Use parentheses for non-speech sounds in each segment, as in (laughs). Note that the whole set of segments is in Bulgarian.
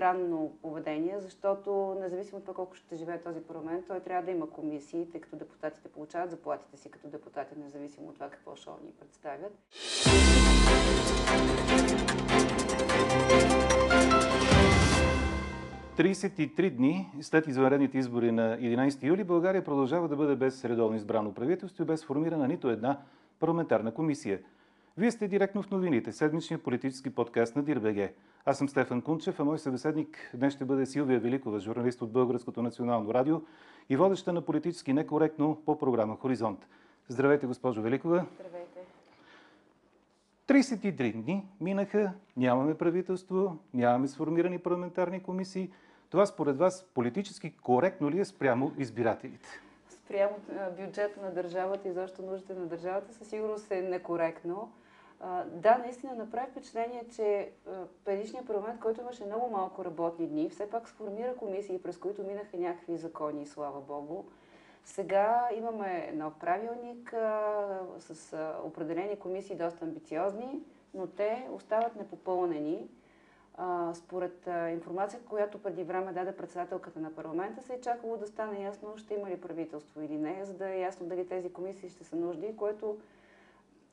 странно поведение, защото независимо от това колко ще живее този парламент, той трябва да има комисии, тъй като депутатите получават заплатите си като депутати, независимо от това какво шоу ни представят. 33 дни след извънредните избори на 11 юли България продължава да бъде без редовно избрано правителство и без формирана нито една парламентарна комисия. Вие сте директно в новините, седмичния политически подкаст на Дирбеге. Аз съм Стефан Кунчев, а мой събеседник днес ще бъде Силвия Великова, журналист от Българското национално радио и водеща на политически некоректно по програма Хоризонт. Здравейте, госпожо Великова. Здравейте. 33 дни минаха, нямаме правителство, нямаме сформирани парламентарни комисии. Това според вас политически коректно ли е спрямо избирателите? Спрямо бюджета на държавата и защо нуждите на държавата със сигурност е некоректно. Да, наистина направи впечатление, че предишният парламент, който имаше много малко работни дни, все пак сформира комисии, през които минаха някакви закони, слава Богу. Сега имаме нов правилник с определени комисии, доста амбициозни, но те остават непопълнени. Според а, информация, която преди време даде председателката на парламента, се е чакало да стане ясно ще има ли правителство или не, за да е ясно дали тези комисии ще са нужди, което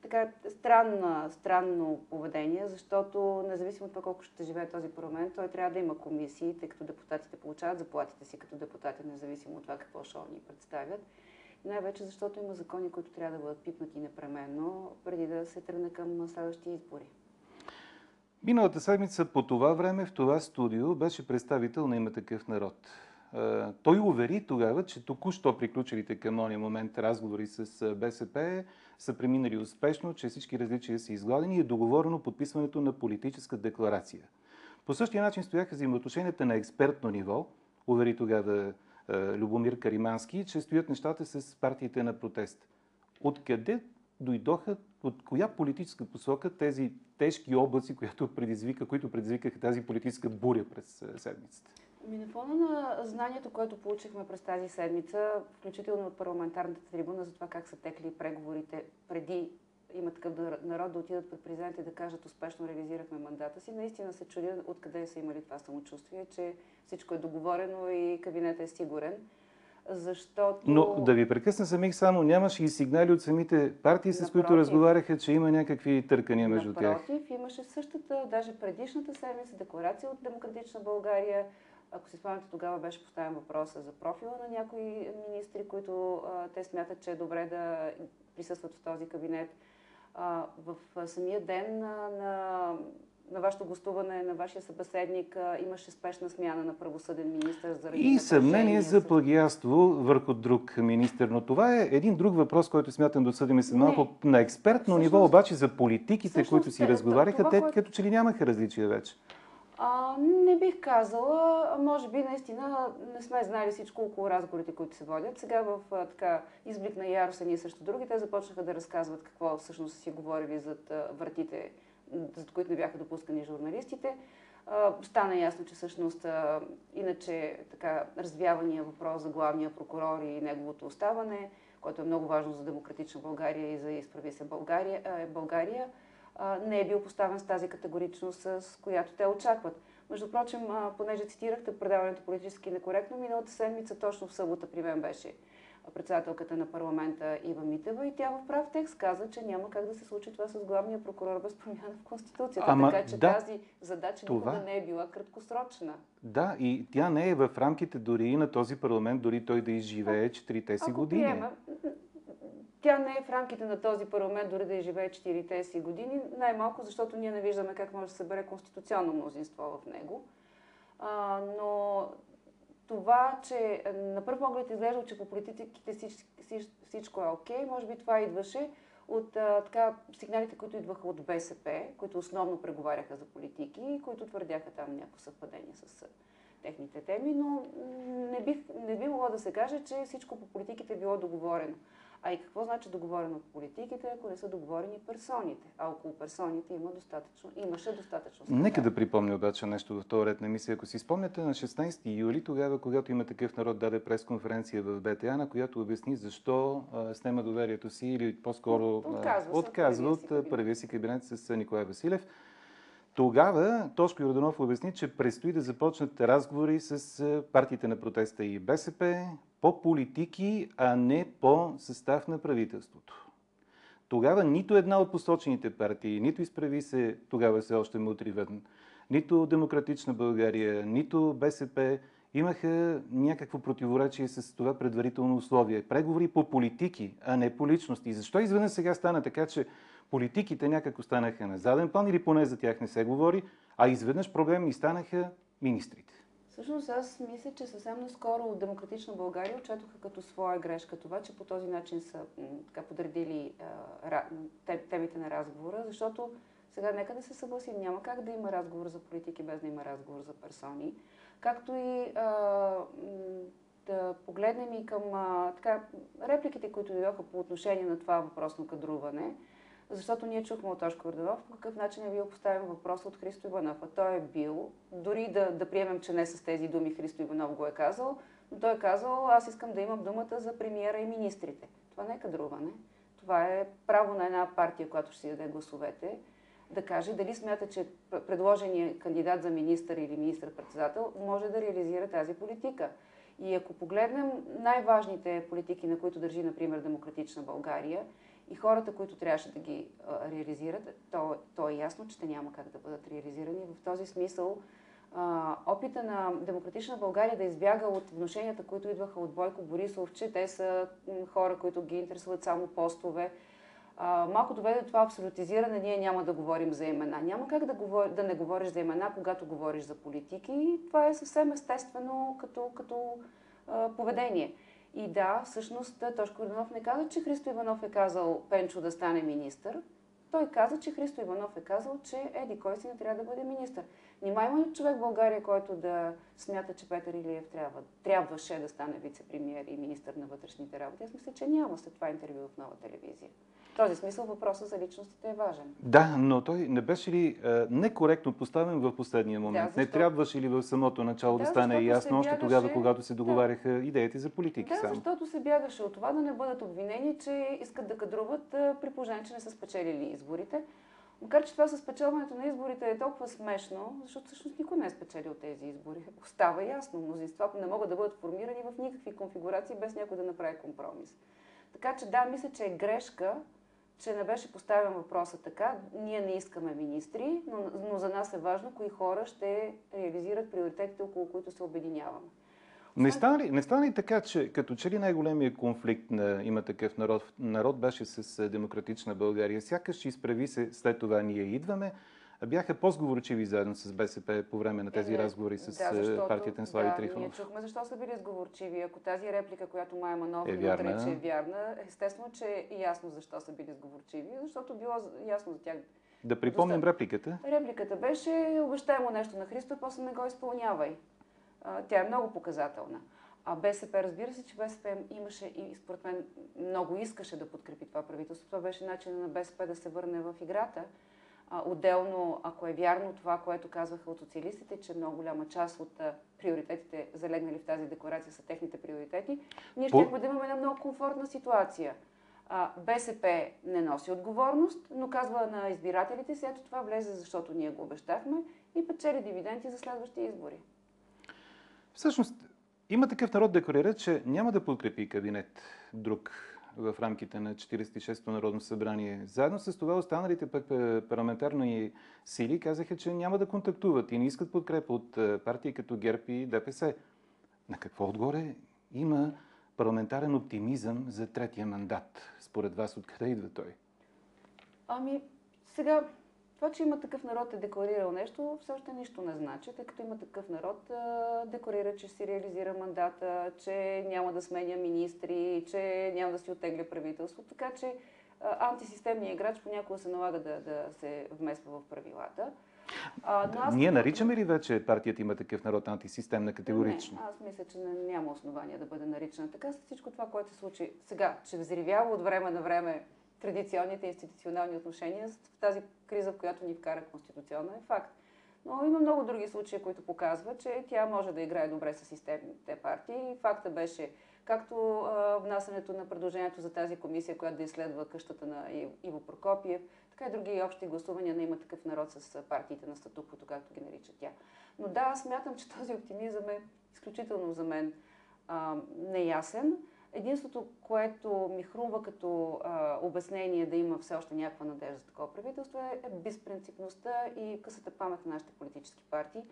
така странно, странно поведение, защото независимо от това колко ще живее този парламент, той трябва да има комисии, тъй като депутатите получават заплатите си като депутати, независимо от това какво шоу ни представят. Най-вече защото има закони, които трябва да бъдат пипнати непременно, преди да се тръгне към следващи избори. Миналата седмица по това време в това студио беше представител на има такъв народ. Той увери тогава, че току-що приключилите към ония момент разговори с БСП са преминали успешно, че всички различия са изгладени и е договорено подписването на политическа декларация. По същия начин стояха взаимоотношенията на експертно ниво, увери тогава Любомир Каримански, че стоят нещата с партиите на протест. Откъде дойдоха, от коя политическа посока тези тежки облаци, които, предизвика, които предизвикаха тази политическа буря през седмицата? Ми на фона на знанието, което получихме през тази седмица, включително от парламентарната трибуна за това как са текли преговорите преди има такъв народ да отидат пред президента и да кажат успешно реализирахме мандата си, наистина се чудя откъде са имали това самочувствие, че всичко е договорено и кабинетът е сигурен. Защото... Но да ви прекъсна самих само, нямаше и сигнали от самите партии, с които разговаряха, че има някакви търкания между напротив, тях. Напротив, имаше същата, даже предишната седмица, декларация от Демократична България, ако си спомняте, тогава беше поставен въпроса за профила на някои министри, които а, те смятат, че е добре да присъстват в този кабинет. А, в самия ден на, на, на вашето гостуване, на вашия събеседник, имаше спешна смяна на правосъден министр заради И съмнение за плагиаство върху друг министр. Но това е един друг въпрос, който смятам да отсъдим след малко на експертно всъщност, ниво, обаче за политиките, които си разговаряха, това, те което... като че ли нямаха различия вече. А, не бих казала. Може би наистина не сме знали всичко около разговорите, които се водят. Сега в а, така изблик на яруса ние срещу други, те започнаха да разказват какво всъщност си говорили зад а, вратите, зад които не бяха допускани журналистите. Стана ясно, че всъщност иначе така развявания въпрос за главния прокурор и неговото оставане, което е много важно за демократична България и за изправи се България, а, България не е бил поставен с тази категоричност, с която те очакват. Между прочим, понеже цитирахте предаването политически некоректно, миналата седмица, точно в събота при мен беше председателката на парламента Ива Митева и тя в прав текст каза, че няма как да се случи това с главния прокурор без промяна в Конституцията. Ама, така че да, тази задача това... никога не е била краткосрочна. Да, и тя не е в рамките дори и на този парламент, дори той да изживее четирите си години. Приема, тя не е в рамките на този парламент, дори да изживее 4 си години, най-малко защото ние не виждаме как може да се събере конституционно мнозинство в него. А, но това, че на първ поглед изглежда, че по политиките всичко е окей, може би това идваше от а, така, сигналите, които идваха от БСП, които основно преговаряха за политики и които твърдяха там някакво съвпадение с техните теми, но не, бих, не би могло да се каже, че всичко по политиките е било договорено. А и какво значи договорено по политиките, ако не са договорени персоните? А около персоните има достатъчно, имаше достатъчно. Нека да припомня обаче нещо в този ред на мисия. Ако си спомняте на 16 юли, тогава, когато има такъв народ, даде пресконференция в БТА, на която обясни защо а, снема доверието си или по-скоро отказва, отказва от първия си кабинет с Николай Василев. Тогава Тошко Йорданов обясни, че предстои да започнат разговори с партиите на протеста и БСП по политики, а не по състав на правителството. Тогава нито една от посочените партии, нито изправи се, тогава все още мутривен, нито Демократична България, нито БСП имаха някакво противоречие с това предварително условие. Преговори по политики, а не по личности. Защо изведнъж сега стана така, че политиките някак останаха на заден план или поне за тях не се говори, а изведнъж проблеми станаха министрите? Всъщност аз мисля, че съвсем наскоро от Демократична България отчетоха като своя грешка това, че по този начин са така, подредили а, темите на разговора, защото сега нека да се съгласим, няма как да има разговор за политики без да има разговор за персони. Както и а, да погледнем и към а, така, репликите, които дойдоха по отношение на това въпросно кадруване, защото ние чухме от Тошко Орданов по какъв начин е бил поставен въпрос от Христо Иванов. А той е бил, дори да, да приемем, че не с тези думи Христо Иванов го е казал, но той е казал, аз искам да имам думата за премиера и министрите. Това не е кадруване. Това е право на една партия, която ще си даде гласовете, да каже дали смята, че предложения кандидат за министър или министър-председател може да реализира тази политика. И ако погледнем най-важните политики, на които държи, например, Демократична България, и хората, които трябваше да ги а, реализират, то, то е ясно, че те няма как да бъдат реализирани. В този смисъл а, опита на Демократична България да избяга от вношенията, които идваха от Бойко Борисов, че те са хора, които ги интересуват само постове, а, малко доведе до това абсолютизиране, ние няма да говорим за имена. Няма как да, говор... да не говориш за имена, когато говориш за политики и това е съвсем естествено като, като а, поведение. И да, всъщност Тошко Иванов не каза, че Христо Иванов е казал Пенчо да стане министър. Той каза, че Христо Иванов е казал, че Еди кой си не трябва да бъде министър. Нима има ли човек в България, който да смята, че Петър Илиев трябва, трябваше да стане вице-премьер и министър на вътрешните работи? Аз мисля, че няма след това интервю в нова телевизия този смисъл въпросът за личностите е важен. Да, но той не беше ли а, некоректно поставен в последния момент? Да, не трябваше ли в самото начало да, да стане ясно, още тогава, когато се договаряха да. идеите за политики? Да, само? защото се бягаше от това да не бъдат обвинени, че искат да кадруват при положение, че не са спечелили изборите. Макар, че това с спечелването на изборите е толкова смешно, защото всъщност никой не е спечелил тези избори. (laughs) Остава ясно. Мнозинства не могат да бъдат формирани в никакви конфигурации, без някой да направи компромис. Така че да, мисля, че е грешка че не беше поставен въпроса така. Ние не искаме министри, но, но за нас е важно кои хора ще реализират приоритетите, около които се обединяваме. Не стана, ли, не стана ли така, че като че ли най-големият конфликт на има такъв народ, народ беше с демократична България? Сякаш изправи се, след това ние идваме, бяха по-сговорчиви заедно с БСП по време на тези е, разговори с да, защото, партията на Слави да, Трифонов. Ние чухме защо са били сговорчиви. Ако тази реплика, която Майя Манова е вярна, че е вярна, естествено, че е ясно защо са били сговорчиви, защото било ясно за тях. Да припомним репликата. Репликата беше обещай му нещо на Христо, после не го изпълнявай. Тя е много показателна. А БСП, разбира се, че БСП имаше и според мен много искаше да подкрепи това правителство. Това беше начин на БСП да се върне в играта. А, отделно, ако е вярно това, което казваха от социалистите, че много голяма част от а, приоритетите, залегнали в тази декларация, са техните приоритети, ние По... ще да имаме една много комфортна ситуация. А, БСП не носи отговорност, но казва на избирателите си, ето това влезе, защото ние го обещахме и печели дивиденти за следващите избори. Всъщност, има такъв народ декларира, че няма да подкрепи кабинет друг в рамките на 46-то Народно събрание. Заедно с това останалите пък е, парламентарни сили казаха, че няма да контактуват и не искат подкрепа от е, партии като ГЕРБ и ДПС. На какво отгоре има парламентарен оптимизъм за третия мандат? Според вас откъде идва той? Ами, сега това, че има такъв народ е декларирал нещо, все още нищо не значи, тъй като има такъв народ, декларира, че си реализира мандата, че няма да сменя министри, че няма да си оттегля правителство. Така че антисистемният играч понякога се налага да, да се вмесва в правилата. А, но аз... Ние наричаме ли вече партията има такъв народ антисистемна категорично? Не, аз мисля, че няма основания да бъде наричана така. С всичко това, което се случи сега, че взривява от време на време традиционните институционални отношения в тази криза, в която ни вкара конституционно, е факт. Но има много други случаи, които показват, че тя може да играе добре с системните партии. Факта беше както а, внасянето на предложението за тази комисия, която да изследва къщата на Иво Прокопиев, така и други общи гласувания на има такъв народ с партиите на статуквото, както ги нарича тя. Но да, смятам, че този оптимизъм е изключително за мен а, неясен. Единството, което ми хрумва като а, обяснение да има все още някаква надежда за такова правителство е, е безпринципността и късата памет на нашите политически партии.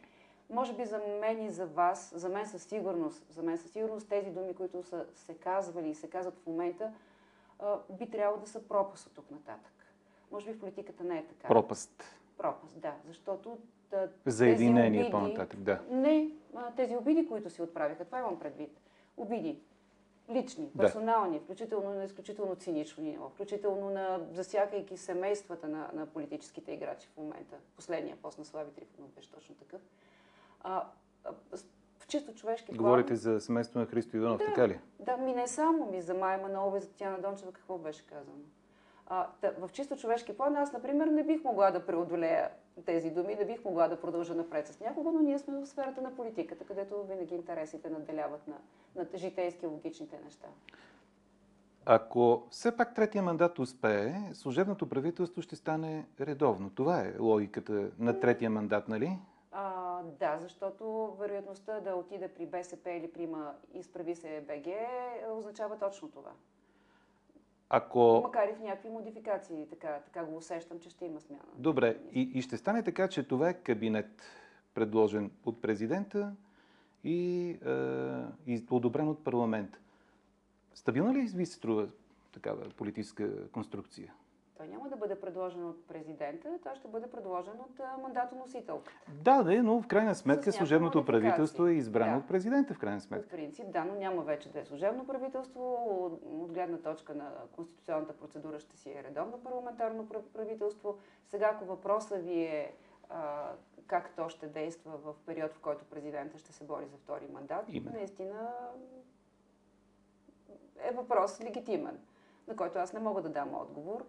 Може би за мен и за вас, за мен със сигурност, за мен със сигурност тези думи, които са се казвали и се казват в момента, а, би трябвало да са пропаст от тук нататък. Може би в политиката не е така. Пропаст. Пропаст, да. Защото да, За единение по-нататък, да. Не, тези обиди, които си отправиха, това имам предвид. Обиди. Лични, Да. персонални, включително на изключително цинично ниво, включително на засякайки семействата на, на политическите играчи в момента. Последния пост на Слави Трифонов беше точно такъв. А, в чисто човешки план... Говорите за семейство на Христо Иванов, Да. така ли? Да, ми не само ми за Майя Манолова и за Тяна Дончева, какво беше казано. А, та, в чисто човешки план аз, например, не бих могла да преодолея тези думи, не бих могла да продължа напред с някого, но ние сме в сферата на политиката, където винаги интересите наделяват на, на житейски логичните неща. Ако все пак третия мандат успее, служебното правителство ще стане редовно. Това е логиката на третия мандат, нали? А, да, защото вероятността да отиде при БСП или при има изправи се БГ означава точно това. Ако... Макар и в някакви модификации, така, така го усещам, че ще има смяна. Добре, и, и ще стане така, че това е кабинет, предложен от президента и, е, и одобрен от парламент. Стабилна ли ви се струва такава политическа конструкция? Той няма да бъде предложен от президента, той ще бъде предложен от а, мандатоносителката. Да, да, но в крайна сметка служебното правителство е избрано Да. от президента, в крайна сметка. принцип, да, но няма вече да е служебно правителство. От- гледна точка на конституционната процедура ще си е редовно парламентарно пра- правителство. Сега, ако въпросът ви е а, как то ще действа в период, в който президента ще се бори за втори мандат, Именно. наистина е въпрос легитимен, на който аз не мога да дам отговор.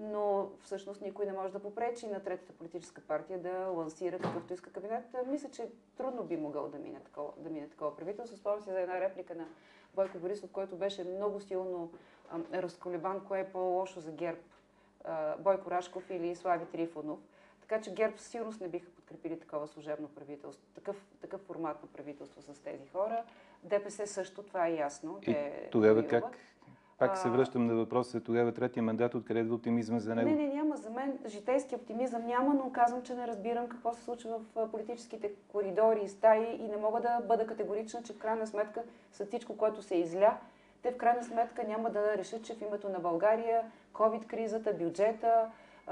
Но всъщност никой не може да попречи на третата политическа партия да лансира какъвто иска кабинет. Мисля, че трудно би могъл да мине такова, да мине такова правителство. Спомням си за една реплика на Бойко Борисов, който беше много силно ам, разколебан, кое е по-лошо за ГЕРБ. А, Бойко Рашков или Слави Трифонов. Така че ГЕРБ със сигурност не биха подкрепили такова служебно правителство, такъв, такъв формат на правителство с тези хора. ДПС също, това е ясно. И те тогава как? Пак се връщам на въпроса, тогава третия мандат, откъде идва оптимизма за него? Не, не, няма. За мен житейски оптимизъм няма, но казвам, че не разбирам какво се случва в политическите коридори и стаи и не мога да бъда категорична, че в крайна сметка след всичко, което се изля, те в крайна сметка няма да решат, че в името на България, COVID-кризата, бюджета,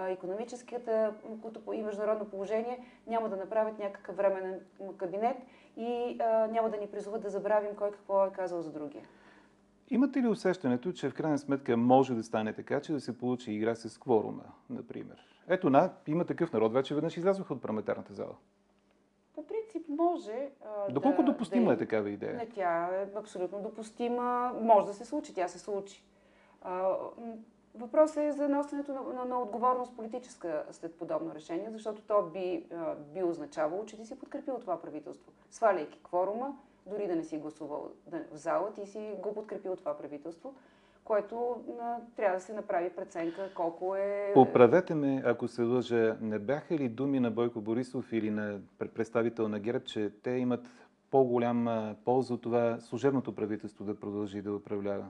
економическата и международно положение няма да направят някакъв временен кабинет и а, няма да ни призоват да забравим кой какво е казал за другия. Имате ли усещането, че в крайна сметка може да стане така, че да се получи игра с кворума, например? Ето на, има такъв народ, вече веднъж излязоха от парламентарната зала. По принцип може. а, Доколко да, допустима да е такава идея? Не, тя е абсолютно допустима. Може да се случи, тя се случи. А, Въпросът е за носенето на, на, на отговорност политическа след подобно решение, защото то би, а, би означавало, че ти си подкрепил това правителство. Сваляйки кворума, дори да не си гласувал в зала, ти си го подкрепил това правителство, което а, трябва да се направи преценка колко е... Поправете ме, ако се лъжа, не бяха ли думи на Бойко Борисов или на пр- представител на ГЕРБ, че те имат по-голяма полза от това служебното правителство да продължи да управлява?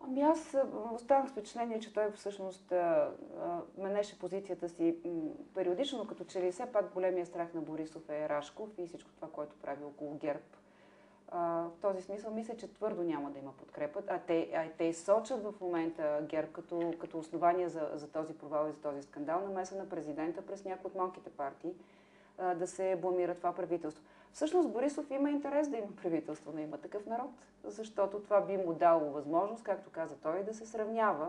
Ами аз а, останах с впечатление, че той всъщност а, а, менеше позицията си м, периодично, като че ли все пак големия страх на Борисов е Рашков и всичко това, което прави около ГЕРБ. В този смисъл мисля, че твърдо няма да има подкрепа. А те, а те сочат в момента ГЕРБ като, като основание за, за този провал и за този скандал, намеса на президента през някои от малките партии а, да се бламира това правителство. Всъщност Борисов има интерес да има правителство, да има такъв народ, защото това би му дало възможност, както каза той, да се сравнява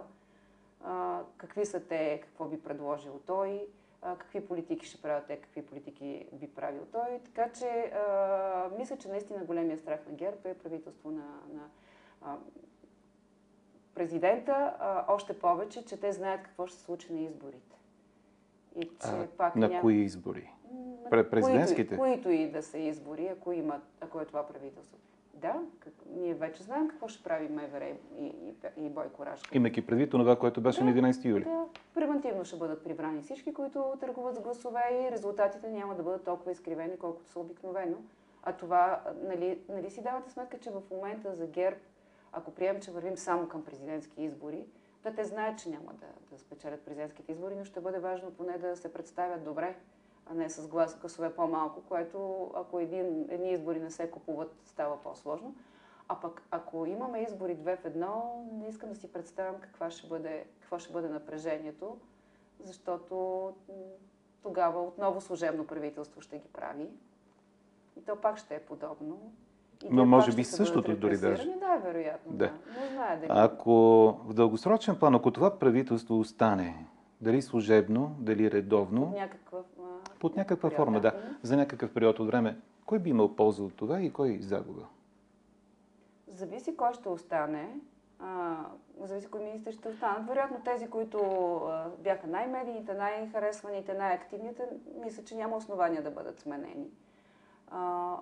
а, какви са те, какво би предложил той, а, какви политики ще правят те, какви политики би правил той. Така че а, мисля, че наистина големия страх на ГЕРБ е правителство на, на а, президента, а, още повече, че те знаят какво ще се случи на изборите. И че А, пак на ня- кои избори? на Пре- президентските? Които, които и да са избори, ако, има, ако е това правителство. Да, как, ние вече знаем какво ще прави МВР и, и, и Бойко Рашков. Имайки предвид това, което беше Да, на 11 юли. Да, превентивно ще бъдат прибрани всички, които търгуват с гласове и резултатите няма да бъдат толкова изкривени, колкото са обикновено. А това, нали, нали си давате сметка, че в момента за ГЕРБ, ако приемем, че вървим само към президентски избори, да те знаят, че няма да, да спечелят президентските избори, но ще бъде важно поне да се представят добре, а не с глас, гласове по-малко, което ако един, едни избори не се купуват, става по-сложно. А пък ако имаме избори две в едно, не искам да си представям каква ще бъде, какво ще бъде напрежението, защото тогава отново служебно правителство ще ги прави. И то пак ще е подобно. И Но може би същото дори даже. Да, вероятно. Да. Да. Не знае дали. Ако в дългосрочен план, ако това правителство остане, дали служебно, дали редовно, някаква, а, под някаква период, форма, да, за някакъв период от време, кой би имал полза от това и кой загуба? Зависи кой ще остане. А, зависи кои министри ще останат. Вероятно тези, които а, бяха най-медийните, най-харесваните, най-активните, мисля, че няма основания да бъдат сменени. А,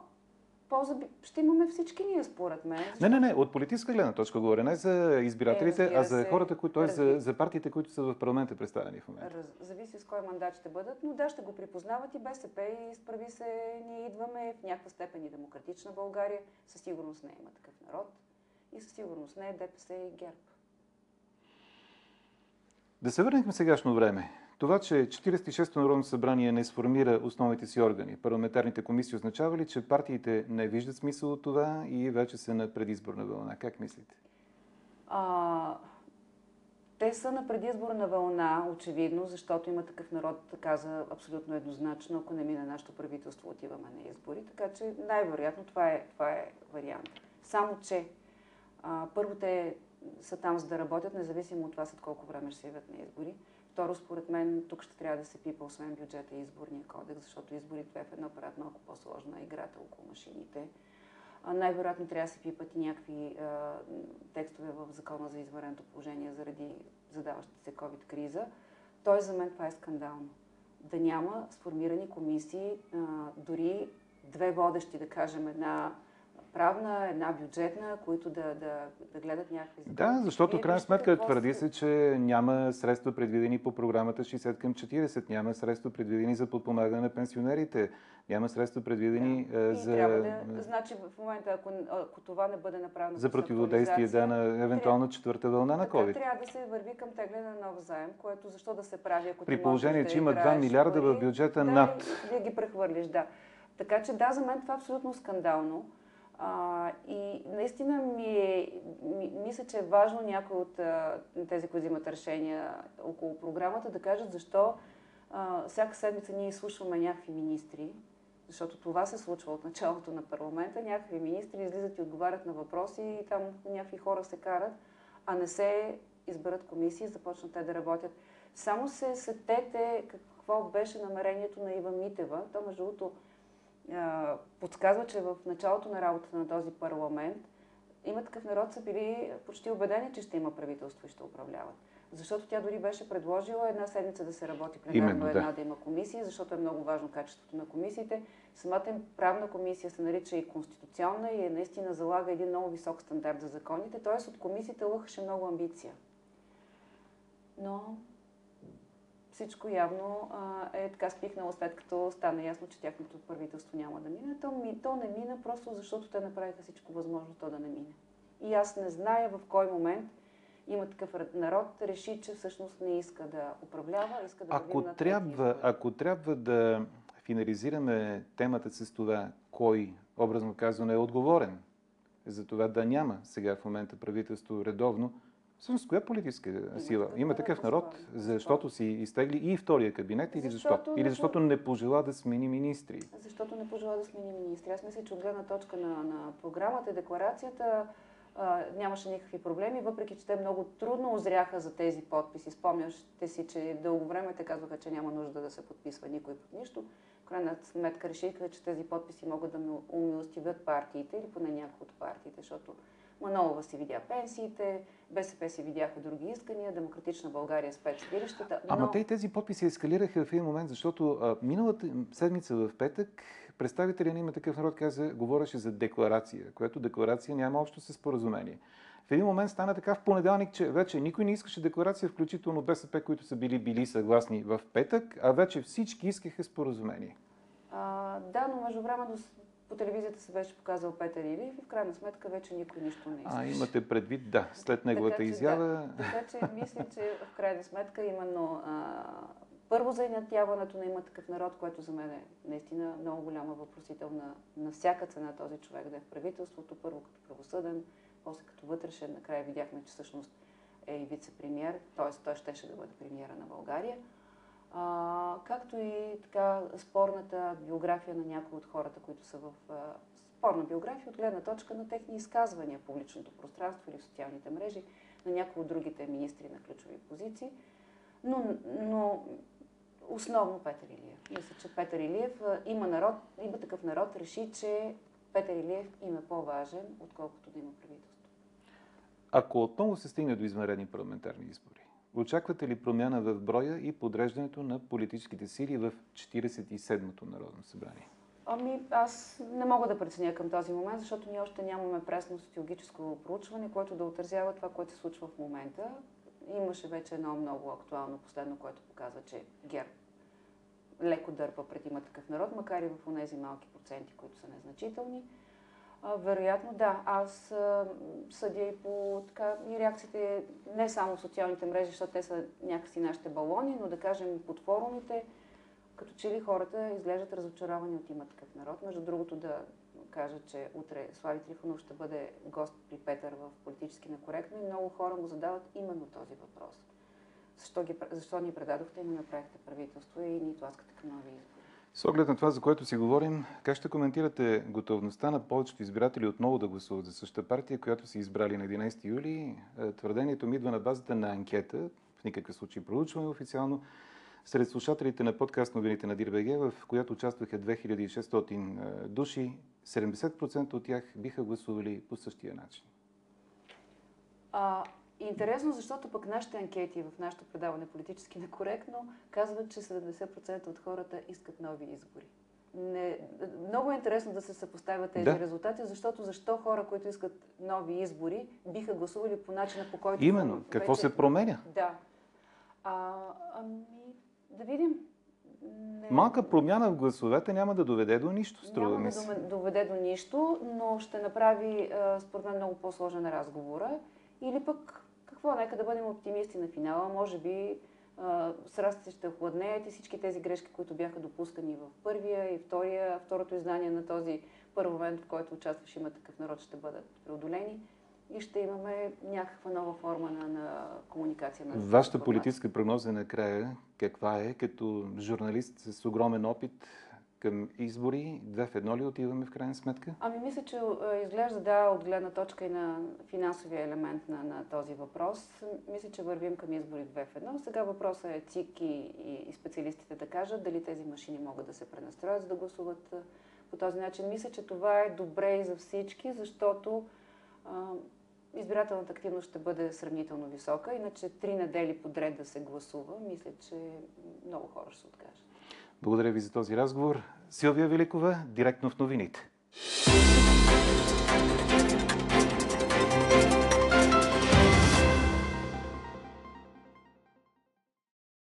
полза ще имаме всички ние, според мен. Не, не, не, от политическа гледна точка говоря, не за избирателите, Е, а за се. хората, които, т.е. за, за партиите, които са в парламента представени в момента. Раз, зависи с кой мандат ще бъдат, но да, ще го припознават и БСП и справи се, ние идваме в някаква степен и демократична България. Със сигурност не има такъв народ и със сигурност не е ДПС и ГЕРБ. Да се върнем към сегашно време. Това, че 46-то Народно събрание не сформира основните си органи, парламентарните комисии, означава ли, че партиите не виждат смисъл от това и вече са на предизборна вълна? Как мислите? А, те са на предизборна вълна, очевидно, защото има такъв народ, каза абсолютно еднозначно, ако не мине нашето правителство, отиваме на избори. Така че най-вероятно това е, това е вариант. Само, че а, първо те са там за да работят, независимо от това след колко време ще се явят на избори. Второ, според мен, тук ще трябва да се пипа, освен бюджета и изборния кодекс, защото изборите в едно правят малко по-сложна играта около машините. Най-вероятно трябва да се пипат и някакви а, текстове в закона за извънредното положение заради задаващата се COVID-криза. Той за мен това е скандално. Да няма сформирани комисии, а, дори две водещи, да кажем, една правна, една бюджетна, които да, да, да гледат някакви закони. Да, защото в крайна сметка твърди се, че няма средства предвидени по програмата 60 към 40, няма средства предвидени за подпомагане на пенсионерите, няма средства предвидени Да. е, за, трябва да, значи в момента, ако, ако това не бъде направено за противодействие да, на евентуална четвърта вълна на така COVID. трябва да се върви към тегляне на нов заем, което защо да се прави, ако При положение, можеш че има да 2 играеш милиарда в пари, бюджета да, над. Вие ги прехвърлиш, да. Така че да, за мен това е абсолютно скандално. А, и наистина ми е, ми, мисля, че е важно някои от а, тези, които взимат решения около програмата, да кажат защо а, всяка седмица ние изслушваме някакви министри, защото това се случва от началото на парламента. Някакви министри излизат и отговарят на въпроси и там някакви хора се карат, а не се изберат комисии и започнат те да работят. Само се сетете какво беше намерението на Ива Митева. То, между другото, а, подсказва, че в началото на работата на този парламент има такъв народ са били почти убедени, че ще има правителство и ще управляват. Защото тя дори беше предложила една седмица да се работи пленарно, Именно, да. една да има комисия, защото е много важно качеството на комисиите. Самата им правна комисия се нарича и конституционна и е наистина залага един много висок стандарт за законите, т.е. от комисията лъхаше много амбиция. Но всичко явно а, е така спихнало след като стана ясно, че тяхното правителство няма да мине. То, ми, то не мина просто защото те направиха всичко възможно то да не мине. И аз не зная в кой момент има такъв народ, реши, че всъщност не иска да управлява, иска да Ако на трябва, ако трябва да финализираме темата с това, кой, образно казано, е отговорен за това да няма сега в момента правителство редовно, всъщност коя политическа сила? Има такъв народ, защото си изтегли и втория кабинет или защо? Защото Или защото не пожела да смени министри? Защото не пожела да смени министри. Аз мисля, че от гледна точка на, на програмата и декларацията а, нямаше никакви проблеми, въпреки че те много трудно озряха за тези подписи. Спомняште си, че дълго време те казваха, че няма нужда да се подписва никой под нищо. В крайна сметка решиха, че тези подписи могат да умилостивят партиите или поне някои от партиите, защото Манолова си видя пенсиите, БСП си видяха други искания, Демократична България спецсъдилищата. Ама но... те и тези подписи ескалираха в един момент, защото а, миналата седмица в петък представителя на има такъв народ каза, говореше за декларация, което декларация няма общо с споразумение. В един момент стана така в понеделник, че вече никой не искаше декларация, включително БСП, които са били били съгласни в петък, а вече всички искаха споразумение. А, да, но между времето по телевизията се беше показал Петър Илиев и в крайна сметка вече никой нищо не иска. А, имате предвид, да, след неговата така, че, изява. Да, така че мисля, че в крайна сметка именно а, първо заеднятяването на има такъв народ, което за мен е наистина много голяма въпросител на всяка цена този човек да е в правителството, първо като правосъден, после като вътрешен, накрая видяхме, че всъщност е и вице-премьер, т.е. той щеше да бъде премиера на България. А, както и така спорната биография на някои от хората, които са в а, спорна биография от гледна точка на техни изказвания в публичното пространство или в социалните мрежи, на някои от другите министри на ключови позиции. Но, но основно Петър Илиев. Мисля, че Петър Илиев има народ, има такъв народ, реши, че Петър Илиев им е по-важен, отколкото да има правителство. Ако отново се стигне до извънредни парламентарни избори, очаквате ли промяна в броя и подреждането на политическите сили в 47-то Народно събрание? Ами, аз не мога да преценя към този момент, защото ние още нямаме пресно социологическо проучване, което да отразява това, което се случва в момента. Имаше вече едно много актуално последно, което показва, че ГЕРБ леко дърпа пред има такъв народ, макар и в тези малки проценти, които са незначителни. А, вероятно, да. Аз а, съдя и по така, и реакциите не само в социалните мрежи, защото те са някакси нашите балони, но да кажем под форумите, като че ли хората изглеждат разочаровани от има такъв народ. Между другото да кажа, че утре Слави Трифонов ще бъде гост при Петър в политически некоректно и много хора му задават именно този въпрос. Защо, ги, защо ни предадохте и не направихте правителство и ни тласкате към нови избори? С оглед на това, за което си говорим, как ще коментирате готовността на повечето избиратели отново да гласуват за същата партия, която са избрали на 11 юли? Е, твърдението ми идва на базата на анкета, в никакъв случай проучване официално, сред слушателите на подкаст новините на Дирбеге, в която участваха 2600 е, души, 70% от тях биха гласували по същия начин. А, интересно, защото пък нашите анкети в нашето предаване политически некоректно казват, че 70% от хората искат нови избори. Не, много е интересно да се съпоставят тези да. резултати, защото защо хора, които искат нови избори, биха гласували по начина по който... Именно. Вече... Какво се променя? Да. А, ами, да видим. Не... Малка промяна в гласовете няма да доведе до нищо, струва няма ми се. да доведе до нищо, но ще направи, според мен, много по-сложен разговора. Или пък, какво, нека да бъдем оптимисти на финала. Може би срастите ще охладнеят и всички тези грешки, които бяха допускани в първия и втория, второто издание на този първи момент, в който участваш има такъв народ, ще бъдат преодолени и ще имаме някаква нова форма на, на комуникация. На Вашата политическа прогноза накрая каква е? Като журналист с огромен опит към избори, две в едно ли отиваме в крайна сметка? Ами мисля, че изглежда да, от гледна точка и на финансовия елемент на, на този въпрос. Мисля, че вървим към избори две в едно. Сега въпросът е ЦИК и, и, и специалистите да кажат дали тези машини могат да се пренастроят, за да гласуват по този начин. Мисля, че това е добре и за всички, защото избирателната активност ще бъде сравнително висока, иначе три недели подред да се гласува, мисля, че много хора ще откажат. Благодаря ви за този разговор. Силвия Великова, директно в новините.